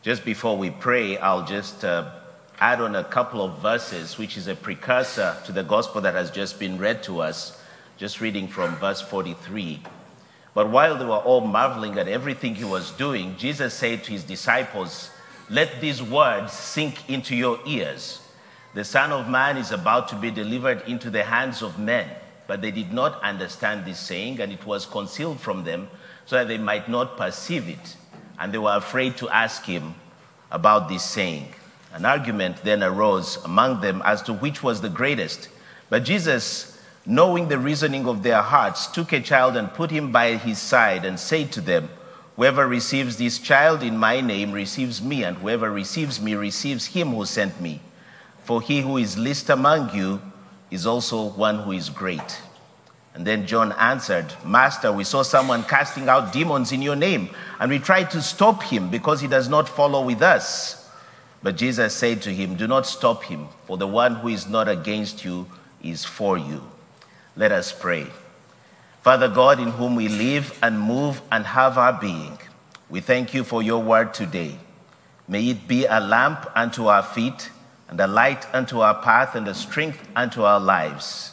Just before we pray, I'll just uh, add on a couple of verses, which is a precursor to the gospel that has just been read to us, just reading from verse 43. But while they were all marveling at everything he was doing, Jesus said to his disciples, Let these words sink into your ears. The Son of Man is about to be delivered into the hands of men. But they did not understand this saying, and it was concealed from them so that they might not perceive it and they were afraid to ask him about this saying. An argument then arose among them as to which was the greatest. But Jesus, knowing the reasoning of their hearts, took a child and put him by his side and said to them, Whoever receives this child in my name receives me, and whoever receives me receives him who sent me. For he who is least among you is also one who is great. And then John answered, Master, we saw someone casting out demons in your name, and we tried to stop him because he does not follow with us. But Jesus said to him, Do not stop him, for the one who is not against you is for you. Let us pray. Father God, in whom we live and move and have our being, we thank you for your word today. May it be a lamp unto our feet, and a light unto our path, and a strength unto our lives.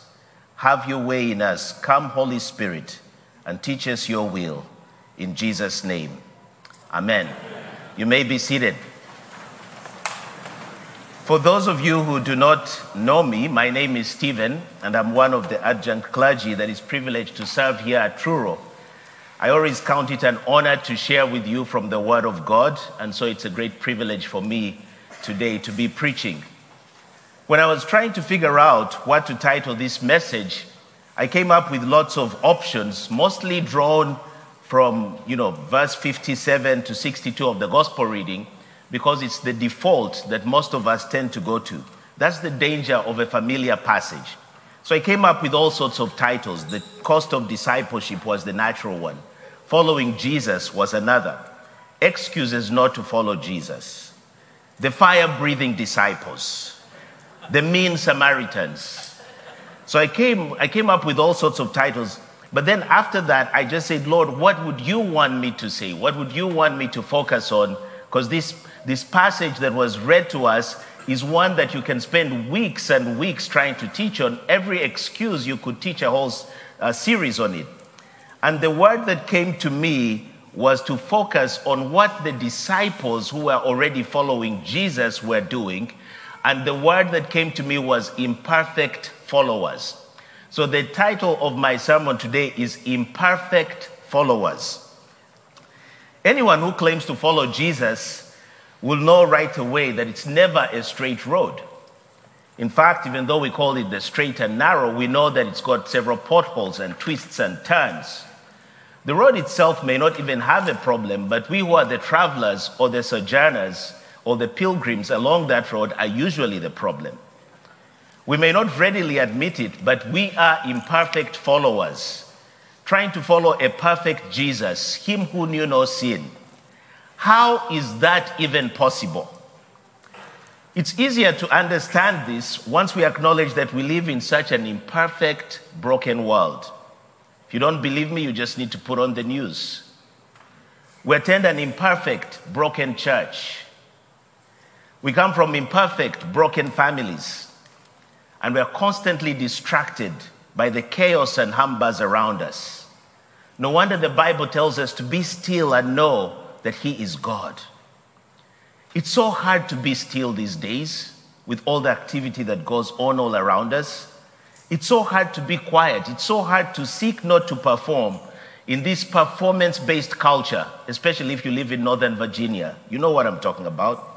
Have your way in us. Come, Holy Spirit, and teach us your will. In Jesus' name. Amen. You may be seated. For those of you who do not know me, my name is Stephen, and I'm one of the adjunct clergy that is privileged to serve here at Truro. I always count it an honor to share with you from the Word of God, and so it's a great privilege for me today to be preaching. When I was trying to figure out what to title this message, I came up with lots of options, mostly drawn from, you know, verse 57 to 62 of the gospel reading, because it's the default that most of us tend to go to. That's the danger of a familiar passage. So I came up with all sorts of titles. The cost of discipleship was the natural one. Following Jesus was another. Excuses not to follow Jesus. The fire breathing disciples the mean Samaritans. So I came, I came up with all sorts of titles. But then after that, I just said, Lord, what would you want me to say? What would you want me to focus on? Because this, this passage that was read to us is one that you can spend weeks and weeks trying to teach on. Every excuse you could teach a whole uh, series on it. And the word that came to me was to focus on what the disciples who were already following Jesus were doing and the word that came to me was imperfect followers. So the title of my sermon today is Imperfect Followers. Anyone who claims to follow Jesus will know right away that it's never a straight road. In fact, even though we call it the straight and narrow, we know that it's got several potholes and twists and turns. The road itself may not even have a problem, but we who are the travelers or the sojourners or the pilgrims along that road are usually the problem. We may not readily admit it, but we are imperfect followers, trying to follow a perfect Jesus, him who knew no sin. How is that even possible? It's easier to understand this once we acknowledge that we live in such an imperfect, broken world. If you don't believe me, you just need to put on the news. We attend an imperfect, broken church. We come from imperfect, broken families, and we are constantly distracted by the chaos and humbug around us. No wonder the Bible tells us to be still and know that He is God. It's so hard to be still these days with all the activity that goes on all around us. It's so hard to be quiet. It's so hard to seek not to perform in this performance based culture, especially if you live in Northern Virginia. You know what I'm talking about.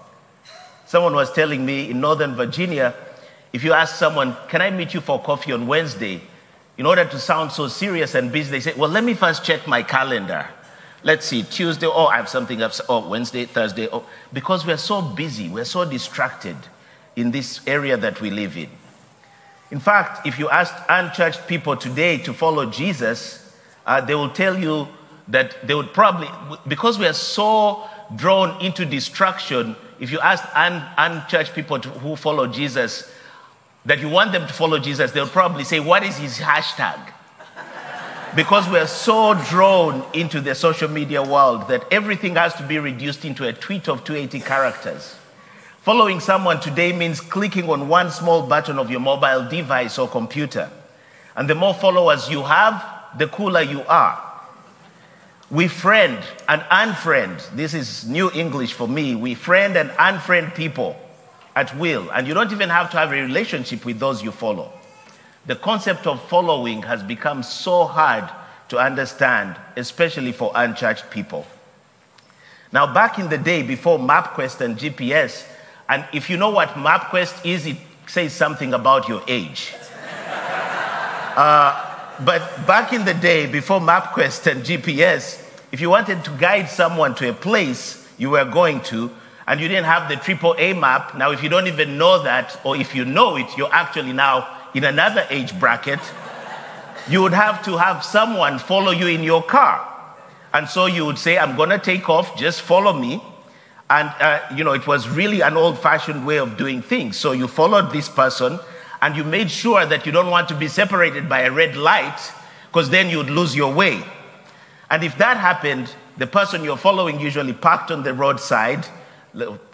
Someone was telling me in Northern Virginia, if you ask someone, Can I meet you for coffee on Wednesday? In order to sound so serious and busy, they say, Well, let me first check my calendar. Let's see, Tuesday, oh, I have something up, oh, Wednesday, Thursday, oh, because we're so busy, we're so distracted in this area that we live in. In fact, if you ask unchurched people today to follow Jesus, uh, they will tell you that they would probably, because we are so drawn into distraction, if you ask un- unchurched people to, who follow Jesus that you want them to follow Jesus, they'll probably say, What is his hashtag? because we're so drawn into the social media world that everything has to be reduced into a tweet of 280 characters. Following someone today means clicking on one small button of your mobile device or computer. And the more followers you have, the cooler you are. We friend and unfriend. This is new English for me. We friend and unfriend people at will. And you don't even have to have a relationship with those you follow. The concept of following has become so hard to understand, especially for unchurched people. Now, back in the day before MapQuest and GPS, and if you know what MapQuest is, it says something about your age. uh, but back in the day, before MapQuest and GPS, if you wanted to guide someone to a place you were going to, and you didn't have the triple A map, now if you don't even know that, or if you know it, you're actually now in another age bracket, you would have to have someone follow you in your car. And so you would say, I'm going to take off, just follow me. And, uh, you know, it was really an old fashioned way of doing things. So you followed this person and you made sure that you don't want to be separated by a red light because then you'd lose your way. And if that happened, the person you're following usually parked on the roadside.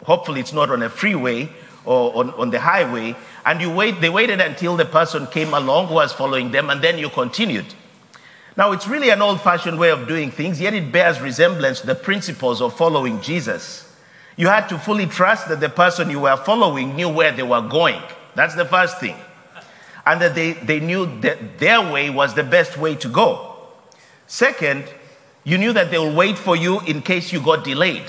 Hopefully, it's not on a freeway or on, on the highway. And you wait, they waited until the person came along who was following them, and then you continued. Now, it's really an old fashioned way of doing things, yet it bears resemblance to the principles of following Jesus. You had to fully trust that the person you were following knew where they were going. That's the first thing. And that they, they knew that their way was the best way to go. Second, you knew that they will wait for you in case you got delayed.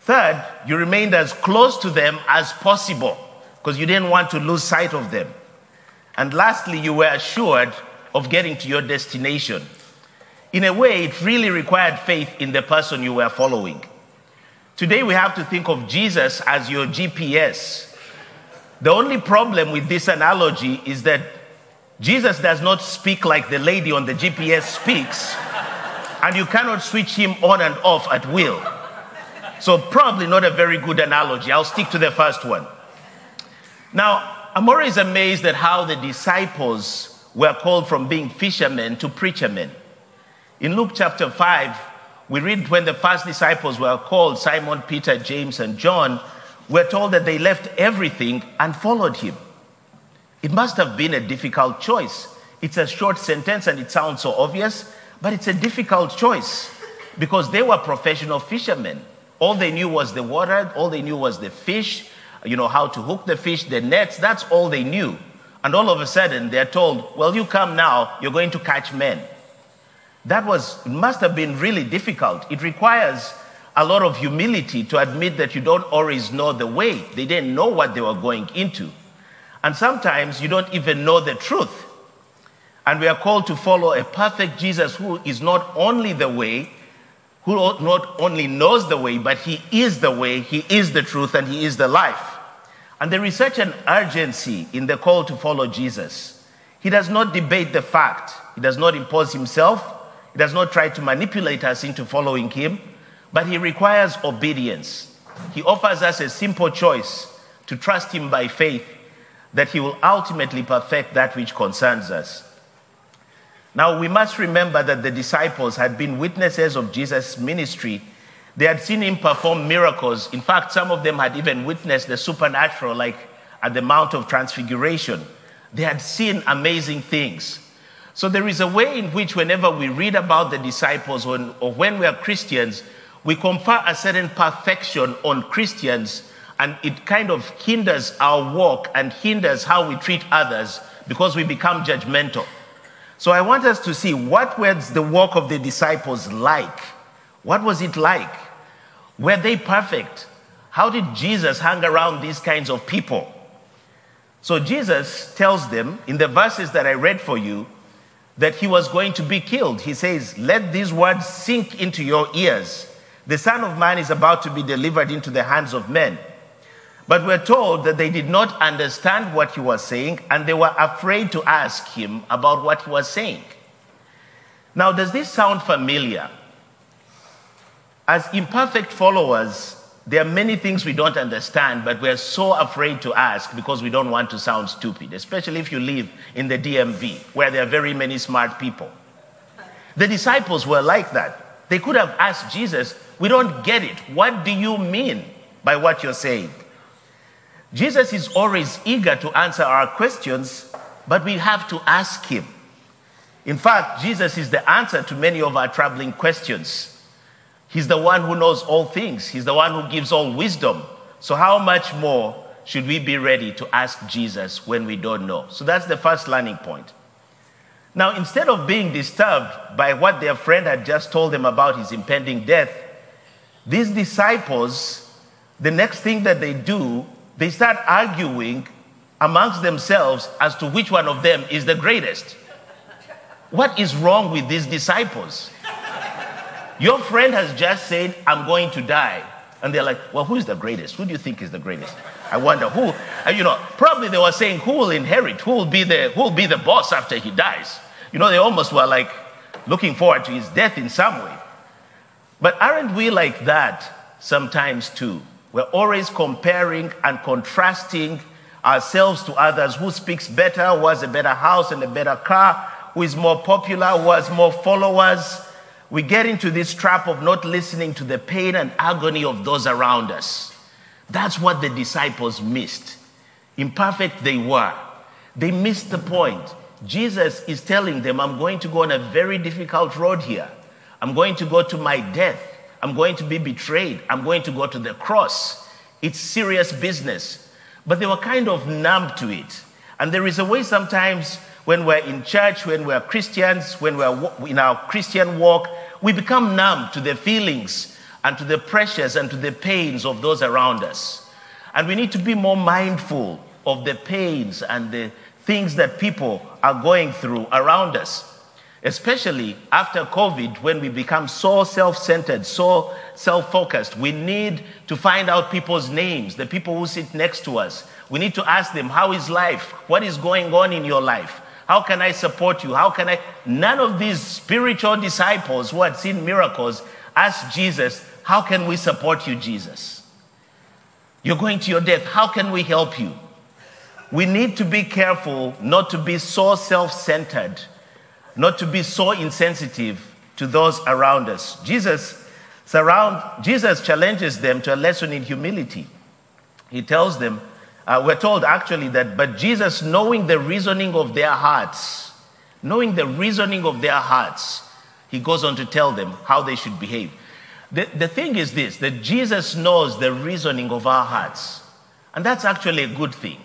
Third, you remained as close to them as possible because you didn't want to lose sight of them. And lastly, you were assured of getting to your destination. In a way, it really required faith in the person you were following. Today, we have to think of Jesus as your GPS. The only problem with this analogy is that Jesus does not speak like the lady on the GPS speaks, and you cannot switch him on and off at will. So, probably not a very good analogy. I'll stick to the first one. Now, I'm always amazed at how the disciples were called from being fishermen to preachermen. In Luke chapter 5, we read when the first disciples were called Simon, Peter, James, and John, we're told that they left everything and followed him. It must have been a difficult choice. It's a short sentence and it sounds so obvious, but it's a difficult choice because they were professional fishermen. All they knew was the water, all they knew was the fish, you know, how to hook the fish, the nets, that's all they knew. And all of a sudden, they're told, well, you come now, you're going to catch men. That was, must have been really difficult. It requires a lot of humility to admit that you don't always know the way. They didn't know what they were going into. And sometimes you don't even know the truth. And we are called to follow a perfect Jesus who is not only the way, who not only knows the way, but he is the way, he is the truth, and he is the life. And there is such an urgency in the call to follow Jesus. He does not debate the fact, he does not impose himself, he does not try to manipulate us into following him, but he requires obedience. He offers us a simple choice to trust him by faith that he will ultimately perfect that which concerns us. Now, we must remember that the disciples had been witnesses of Jesus' ministry. They had seen him perform miracles. In fact, some of them had even witnessed the supernatural, like at the Mount of Transfiguration. They had seen amazing things. So, there is a way in which, whenever we read about the disciples or when we are Christians, we confer a certain perfection on Christians, and it kind of hinders our walk and hinders how we treat others because we become judgmental. So I want us to see what was the walk of the disciples like? What was it like? Were they perfect? How did Jesus hang around these kinds of people? So Jesus tells them in the verses that I read for you that he was going to be killed. He says, Let these words sink into your ears. The Son of Man is about to be delivered into the hands of men. But we're told that they did not understand what he was saying and they were afraid to ask him about what he was saying. Now, does this sound familiar? As imperfect followers, there are many things we don't understand, but we're so afraid to ask because we don't want to sound stupid, especially if you live in the DMV, where there are very many smart people. The disciples were like that. They could have asked Jesus, We don't get it. What do you mean by what you're saying? Jesus is always eager to answer our questions, but we have to ask him. In fact, Jesus is the answer to many of our troubling questions. He's the one who knows all things, He's the one who gives all wisdom. So, how much more should we be ready to ask Jesus when we don't know? So, that's the first learning point. Now, instead of being disturbed by what their friend had just told them about his impending death, these disciples, the next thing that they do, they start arguing amongst themselves as to which one of them is the greatest. What is wrong with these disciples? Your friend has just said, I'm going to die. And they're like, well, who's the greatest? Who do you think is the greatest? I wonder who, uh, you know, probably they were saying who will inherit, who will be the, who will be the boss after he dies. You know, they almost were like looking forward to his death in some way. But aren't we like that sometimes too? We're always comparing and contrasting ourselves to others who speaks better, who has a better house and a better car, who is more popular, who has more followers. We get into this trap of not listening to the pain and agony of those around us. That's what the disciples missed. Imperfect they were. They missed the point. Jesus is telling them, I'm going to go on a very difficult road here. I'm going to go to my death. I'm going to be betrayed. I'm going to go to the cross. It's serious business. But they were kind of numb to it. And there is a way sometimes when we're in church, when we're Christians, when we're in our Christian walk, we become numb to the feelings and to the pressures and to the pains of those around us. And we need to be more mindful of the pains and the things that people are going through around us especially after COVID, when we become so self centered, so self focused, we need to find out people's names, the people who sit next to us. We need to ask them, How is life? What is going on in your life? How can I support you? How can I? None of these spiritual disciples who had seen miracles asked Jesus, How can we support you, Jesus? You're going to your death. How can we help you? We need to be careful not to be so self centered not to be so insensitive to those around us. Jesus surround, Jesus challenges them to a lesson in humility. He tells them, uh, we're told actually that, but Jesus, knowing the reasoning of their hearts, knowing the reasoning of their hearts, he goes on to tell them how they should behave. The, the thing is this that Jesus knows the reasoning of our hearts. And that's actually a good thing.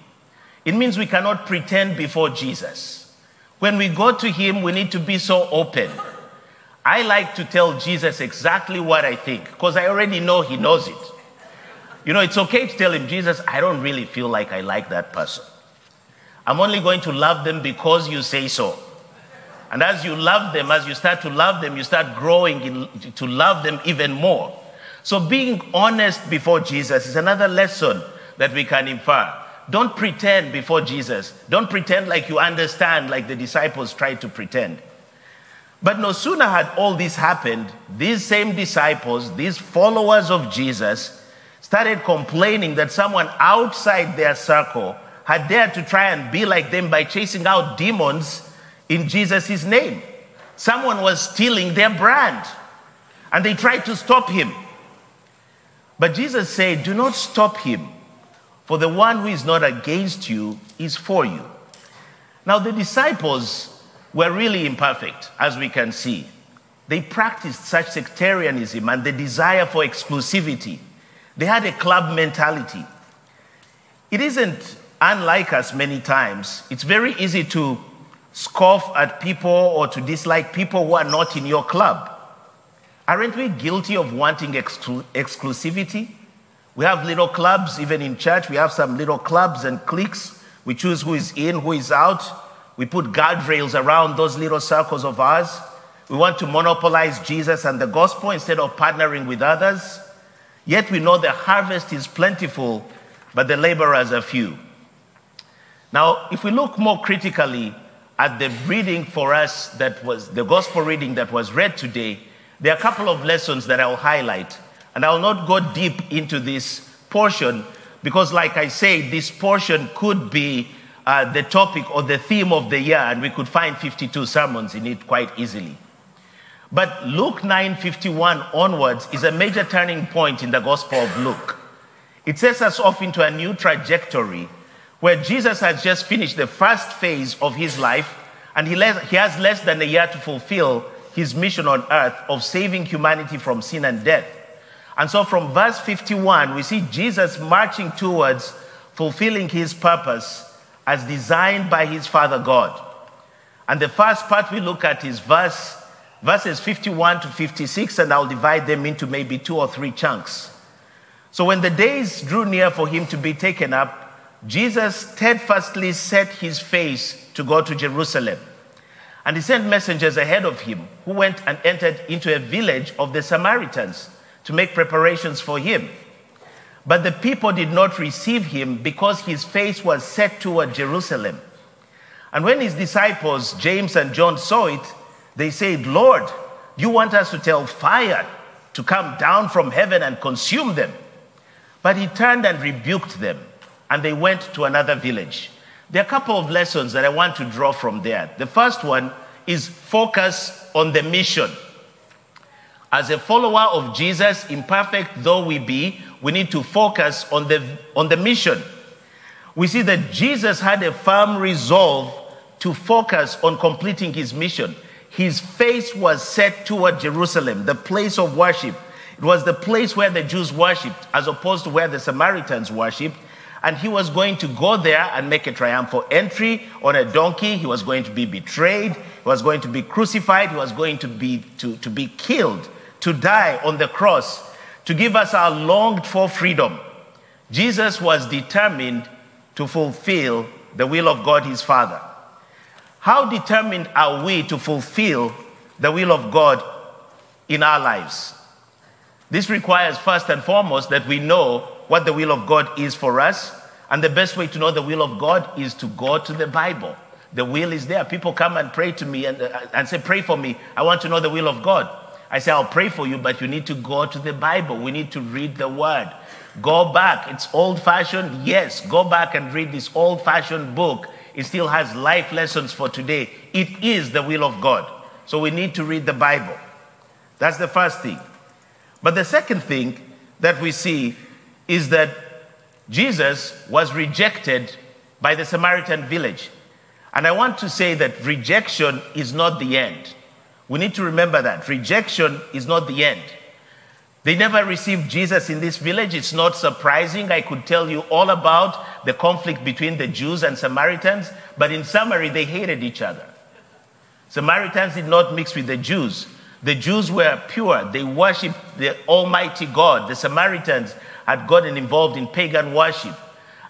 It means we cannot pretend before Jesus. When we go to Him, we need to be so open. I like to tell Jesus exactly what I think because I already know He knows it. You know, it's okay to tell Him, Jesus, I don't really feel like I like that person. I'm only going to love them because you say so. And as you love them, as you start to love them, you start growing in, to love them even more. So being honest before Jesus is another lesson that we can infer. Don't pretend before Jesus. Don't pretend like you understand, like the disciples tried to pretend. But no sooner had all this happened, these same disciples, these followers of Jesus, started complaining that someone outside their circle had dared to try and be like them by chasing out demons in Jesus' name. Someone was stealing their brand, and they tried to stop him. But Jesus said, Do not stop him. For the one who is not against you is for you. Now, the disciples were really imperfect, as we can see. They practiced such sectarianism and the desire for exclusivity. They had a club mentality. It isn't unlike us many times. It's very easy to scoff at people or to dislike people who are not in your club. Aren't we guilty of wanting exclu- exclusivity? We have little clubs, even in church, we have some little clubs and cliques. We choose who is in, who is out. We put guardrails around those little circles of ours. We want to monopolize Jesus and the gospel instead of partnering with others. Yet we know the harvest is plentiful, but the laborers are few. Now, if we look more critically at the reading for us that was the gospel reading that was read today, there are a couple of lessons that I'll highlight and I'll not go deep into this portion because, like I say, this portion could be uh, the topic or the theme of the year, and we could find 52 sermons in it quite easily. But Luke 9:51 onwards is a major turning point in the Gospel of Luke. It sets us off into a new trajectory where Jesus has just finished the first phase of his life and he, les- he has less than a year to fulfill his mission on earth of saving humanity from sin and death. And so from verse 51, we see Jesus marching towards fulfilling his purpose as designed by his Father God. And the first part we look at is verse, verses 51 to 56, and I'll divide them into maybe two or three chunks. So when the days drew near for him to be taken up, Jesus steadfastly set his face to go to Jerusalem. And he sent messengers ahead of him who went and entered into a village of the Samaritans to make preparations for him. But the people did not receive him because his face was set toward Jerusalem. And when his disciples, James and John, saw it, they said, Lord, you want us to tell fire to come down from heaven and consume them? But he turned and rebuked them, and they went to another village. There are a couple of lessons that I want to draw from there. The first one is focus on the mission. As a follower of Jesus, imperfect though we be, we need to focus on the, on the mission. We see that Jesus had a firm resolve to focus on completing his mission. His face was set toward Jerusalem, the place of worship. It was the place where the Jews worshipped, as opposed to where the Samaritans worshipped. And he was going to go there and make a triumphal entry on a donkey. He was going to be betrayed. He was going to be crucified. He was going to be, to, to be killed to die on the cross to give us our longed for freedom. Jesus was determined to fulfill the will of God his Father. How determined are we to fulfill the will of God in our lives? This requires, first and foremost, that we know what the will of God is for us. And the best way to know the will of God is to go to the Bible. The will is there. People come and pray to me and, uh, and say, Pray for me. I want to know the will of God. I say, I'll pray for you, but you need to go to the Bible. We need to read the word. Go back. It's old fashioned. Yes, go back and read this old fashioned book. It still has life lessons for today. It is the will of God. So we need to read the Bible. That's the first thing. But the second thing that we see is that Jesus was rejected by the Samaritan village. And I want to say that rejection is not the end. We need to remember that. Rejection is not the end. They never received Jesus in this village. It's not surprising. I could tell you all about the conflict between the Jews and Samaritans, but in summary, they hated each other. Samaritans did not mix with the Jews. The Jews were pure, they worshiped the Almighty God. The Samaritans had gotten involved in pagan worship.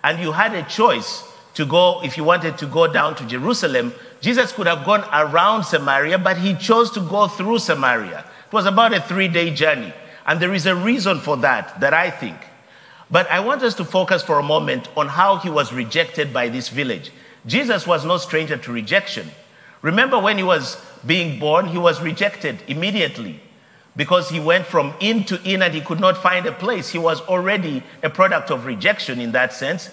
And you had a choice to go, if you wanted to go down to Jerusalem, Jesus could have gone around Samaria, but he chose to go through Samaria. It was about a three day journey. And there is a reason for that, that I think. But I want us to focus for a moment on how he was rejected by this village. Jesus was no stranger to rejection. Remember when he was being born, he was rejected immediately because he went from inn to inn and he could not find a place. He was already a product of rejection in that sense.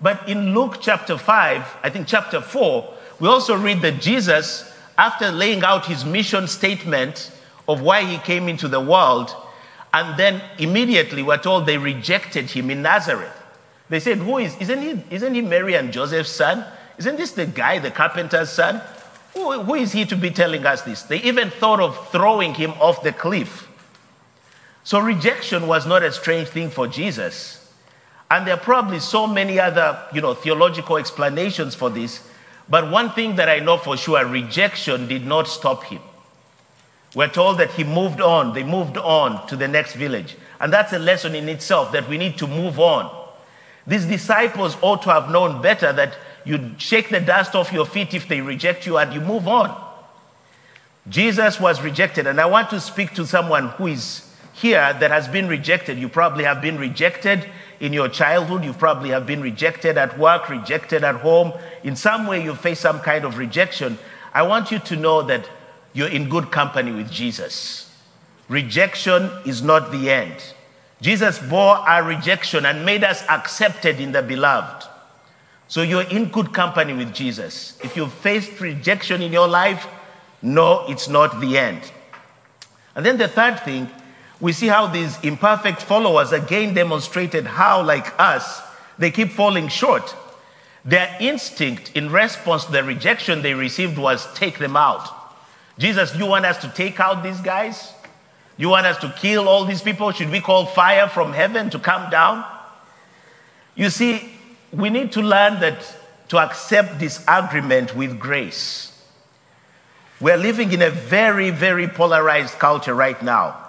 But in Luke chapter 5, I think chapter 4, we also read that Jesus, after laying out his mission statement of why he came into the world, and then immediately we're told they rejected him in Nazareth. They said, Who is, isn't he, isn't he Mary and Joseph's son? Isn't this the guy, the carpenter's son? Who, who is he to be telling us this? They even thought of throwing him off the cliff. So rejection was not a strange thing for Jesus. And there are probably so many other, you know, theological explanations for this. But one thing that I know for sure, rejection did not stop him. We're told that he moved on, they moved on to the next village. And that's a lesson in itself that we need to move on. These disciples ought to have known better that you shake the dust off your feet if they reject you and you move on. Jesus was rejected, and I want to speak to someone who is here that has been rejected. You probably have been rejected in your childhood, you probably have been rejected at work, rejected at home. In some way, you face some kind of rejection. I want you to know that you're in good company with Jesus. Rejection is not the end. Jesus bore our rejection and made us accepted in the beloved. So you're in good company with Jesus. If you faced rejection in your life, no, it's not the end. And then the third thing, we see how these imperfect followers again demonstrated how, like us, they keep falling short. Their instinct in response to the rejection they received was take them out. Jesus, you want us to take out these guys? You want us to kill all these people? Should we call fire from heaven to come down? You see, we need to learn that to accept disagreement with grace. We're living in a very, very polarized culture right now.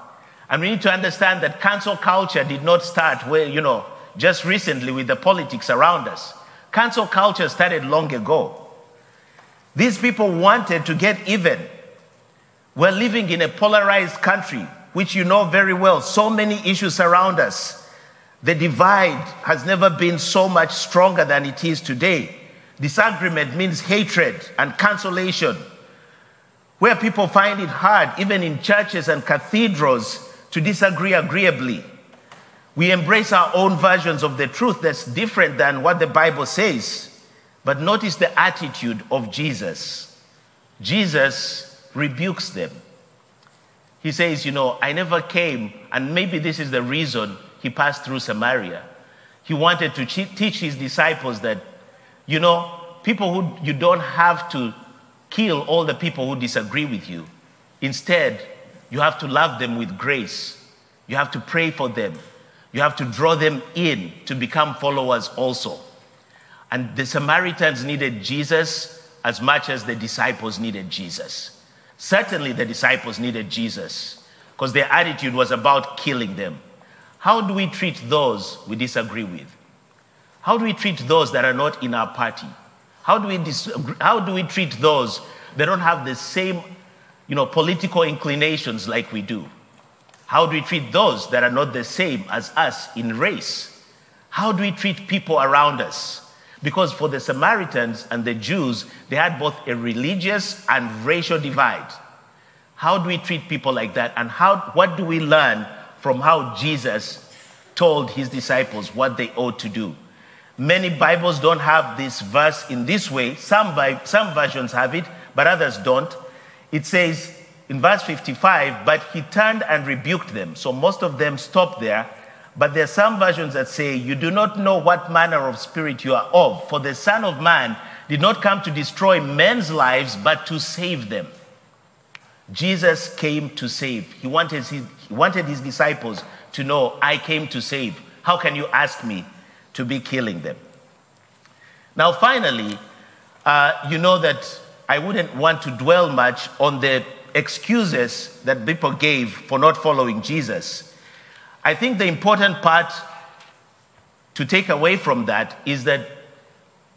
And we need to understand that cancel culture did not start where, you know, just recently with the politics around us. Cancel culture started long ago. These people wanted to get even. We're living in a polarized country, which you know very well. So many issues around us. The divide has never been so much stronger than it is today. Disagreement means hatred and cancellation, where people find it hard, even in churches and cathedrals, to disagree agreeably. We embrace our own versions of the truth that's different than what the Bible says. But notice the attitude of Jesus. Jesus rebukes them. He says, You know, I never came, and maybe this is the reason he passed through Samaria. He wanted to teach his disciples that, you know, people who you don't have to kill all the people who disagree with you. Instead, you have to love them with grace. You have to pray for them. You have to draw them in to become followers also. And the Samaritans needed Jesus as much as the disciples needed Jesus. Certainly, the disciples needed Jesus because their attitude was about killing them. How do we treat those we disagree with? How do we treat those that are not in our party? How do we, how do we treat those that don't have the same you know, political inclinations like we do? How do we treat those that are not the same as us in race? How do we treat people around us? Because for the Samaritans and the Jews, they had both a religious and racial divide. How do we treat people like that? And how, what do we learn from how Jesus told his disciples what they ought to do. Many Bibles don't have this verse in this way. Some, some versions have it, but others don't. It says in verse 55, but he turned and rebuked them. So most of them stop there. But there are some versions that say, You do not know what manner of spirit you are of, for the Son of Man did not come to destroy men's lives, but to save them. Jesus came to save. He wanted his, he wanted his disciples to know, I came to save. How can you ask me to be killing them? Now, finally, uh, you know that I wouldn't want to dwell much on the excuses that people gave for not following Jesus. I think the important part to take away from that is that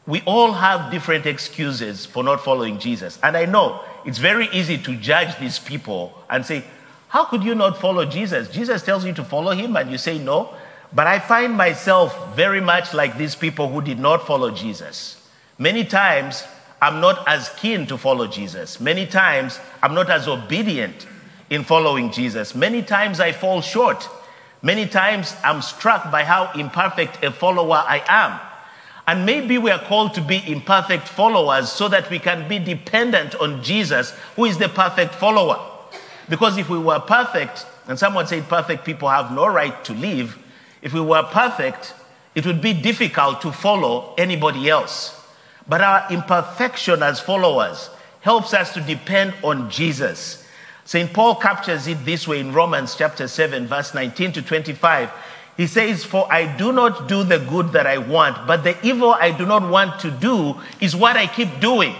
we all have different excuses for not following Jesus. And I know it's very easy to judge these people and say, How could you not follow Jesus? Jesus tells you to follow him and you say no. But I find myself very much like these people who did not follow Jesus. Many times, I'm not as keen to follow Jesus. Many times, I'm not as obedient in following Jesus. Many times, I fall short. Many times, I'm struck by how imperfect a follower I am. And maybe we are called to be imperfect followers so that we can be dependent on Jesus, who is the perfect follower. Because if we were perfect, and someone said perfect people have no right to live, if we were perfect, it would be difficult to follow anybody else. But our imperfection as followers helps us to depend on Jesus. St. Paul captures it this way in Romans chapter 7, verse 19 to 25. He says, For I do not do the good that I want, but the evil I do not want to do is what I keep doing.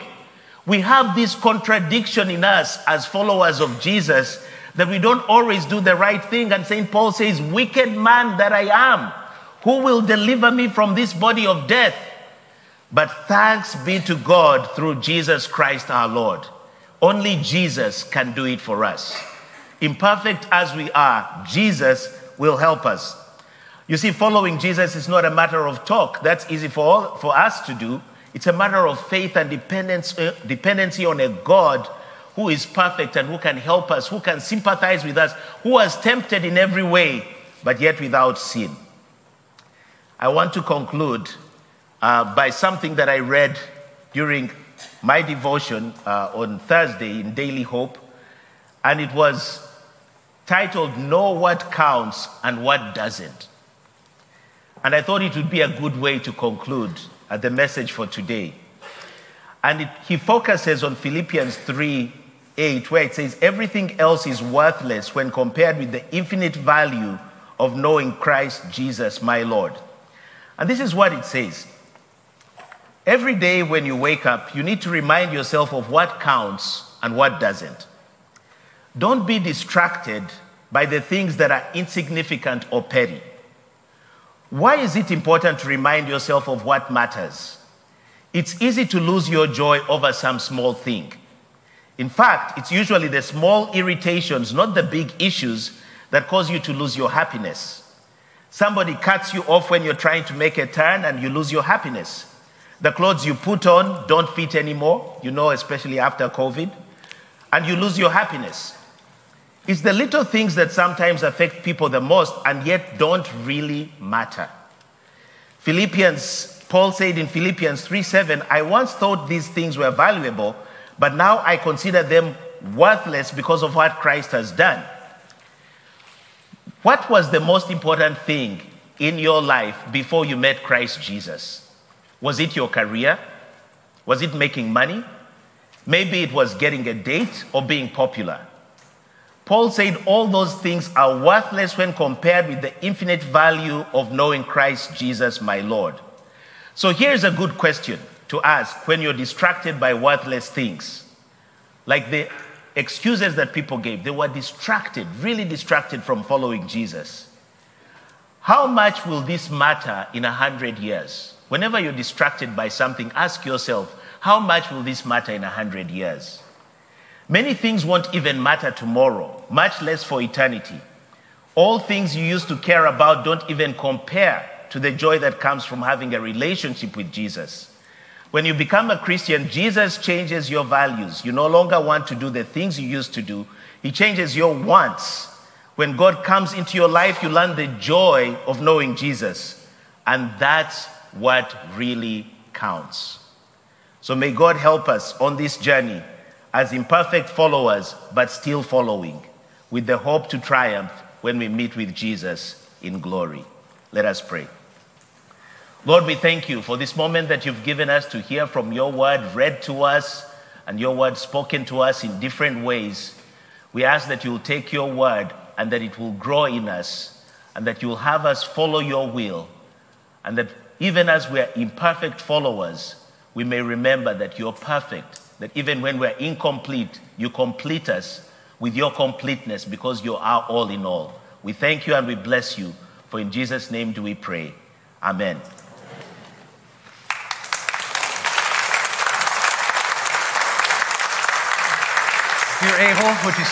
We have this contradiction in us as followers of Jesus that we don't always do the right thing. And St. Paul says, Wicked man that I am, who will deliver me from this body of death? But thanks be to God through Jesus Christ our Lord. Only Jesus can do it for us. Imperfect as we are, Jesus will help us. You see, following Jesus is not a matter of talk. That's easy for, all, for us to do. It's a matter of faith and dependence, uh, dependency on a God who is perfect and who can help us, who can sympathize with us, who was tempted in every way, but yet without sin. I want to conclude uh, by something that I read during my devotion uh, on Thursday in Daily Hope, and it was titled Know What Counts and What Doesn't. And I thought it would be a good way to conclude uh, the message for today. And it, he focuses on Philippians 3 8, where it says, Everything else is worthless when compared with the infinite value of knowing Christ Jesus, my Lord. And this is what it says Every day when you wake up, you need to remind yourself of what counts and what doesn't. Don't be distracted by the things that are insignificant or petty. Why is it important to remind yourself of what matters? It's easy to lose your joy over some small thing. In fact, it's usually the small irritations, not the big issues, that cause you to lose your happiness. Somebody cuts you off when you're trying to make a turn and you lose your happiness. The clothes you put on don't fit anymore, you know, especially after COVID, and you lose your happiness. It's the little things that sometimes affect people the most and yet don't really matter. Philippians, Paul said in Philippians 3 7, I once thought these things were valuable, but now I consider them worthless because of what Christ has done. What was the most important thing in your life before you met Christ Jesus? Was it your career? Was it making money? Maybe it was getting a date or being popular. Paul said all those things are worthless when compared with the infinite value of knowing Christ Jesus, my Lord. So here's a good question to ask when you're distracted by worthless things. Like the excuses that people gave, they were distracted, really distracted from following Jesus. How much will this matter in a hundred years? Whenever you're distracted by something, ask yourself, how much will this matter in a hundred years? Many things won't even matter tomorrow, much less for eternity. All things you used to care about don't even compare to the joy that comes from having a relationship with Jesus. When you become a Christian, Jesus changes your values. You no longer want to do the things you used to do, He changes your wants. When God comes into your life, you learn the joy of knowing Jesus. And that's what really counts. So may God help us on this journey as imperfect followers, but still following, with the hope to triumph when we meet with Jesus in glory. Let us pray. Lord, we thank you for this moment that you've given us to hear from your word read to us and your word spoken to us in different ways. We ask that you will take your word and that it will grow in us and that you will have us follow your will and that even as we are imperfect followers, we may remember that you're perfect that even when we're incomplete, you complete us with your completeness because you are all in all. We thank you and we bless you. For in Jesus' name do we pray. Amen. You're able, would you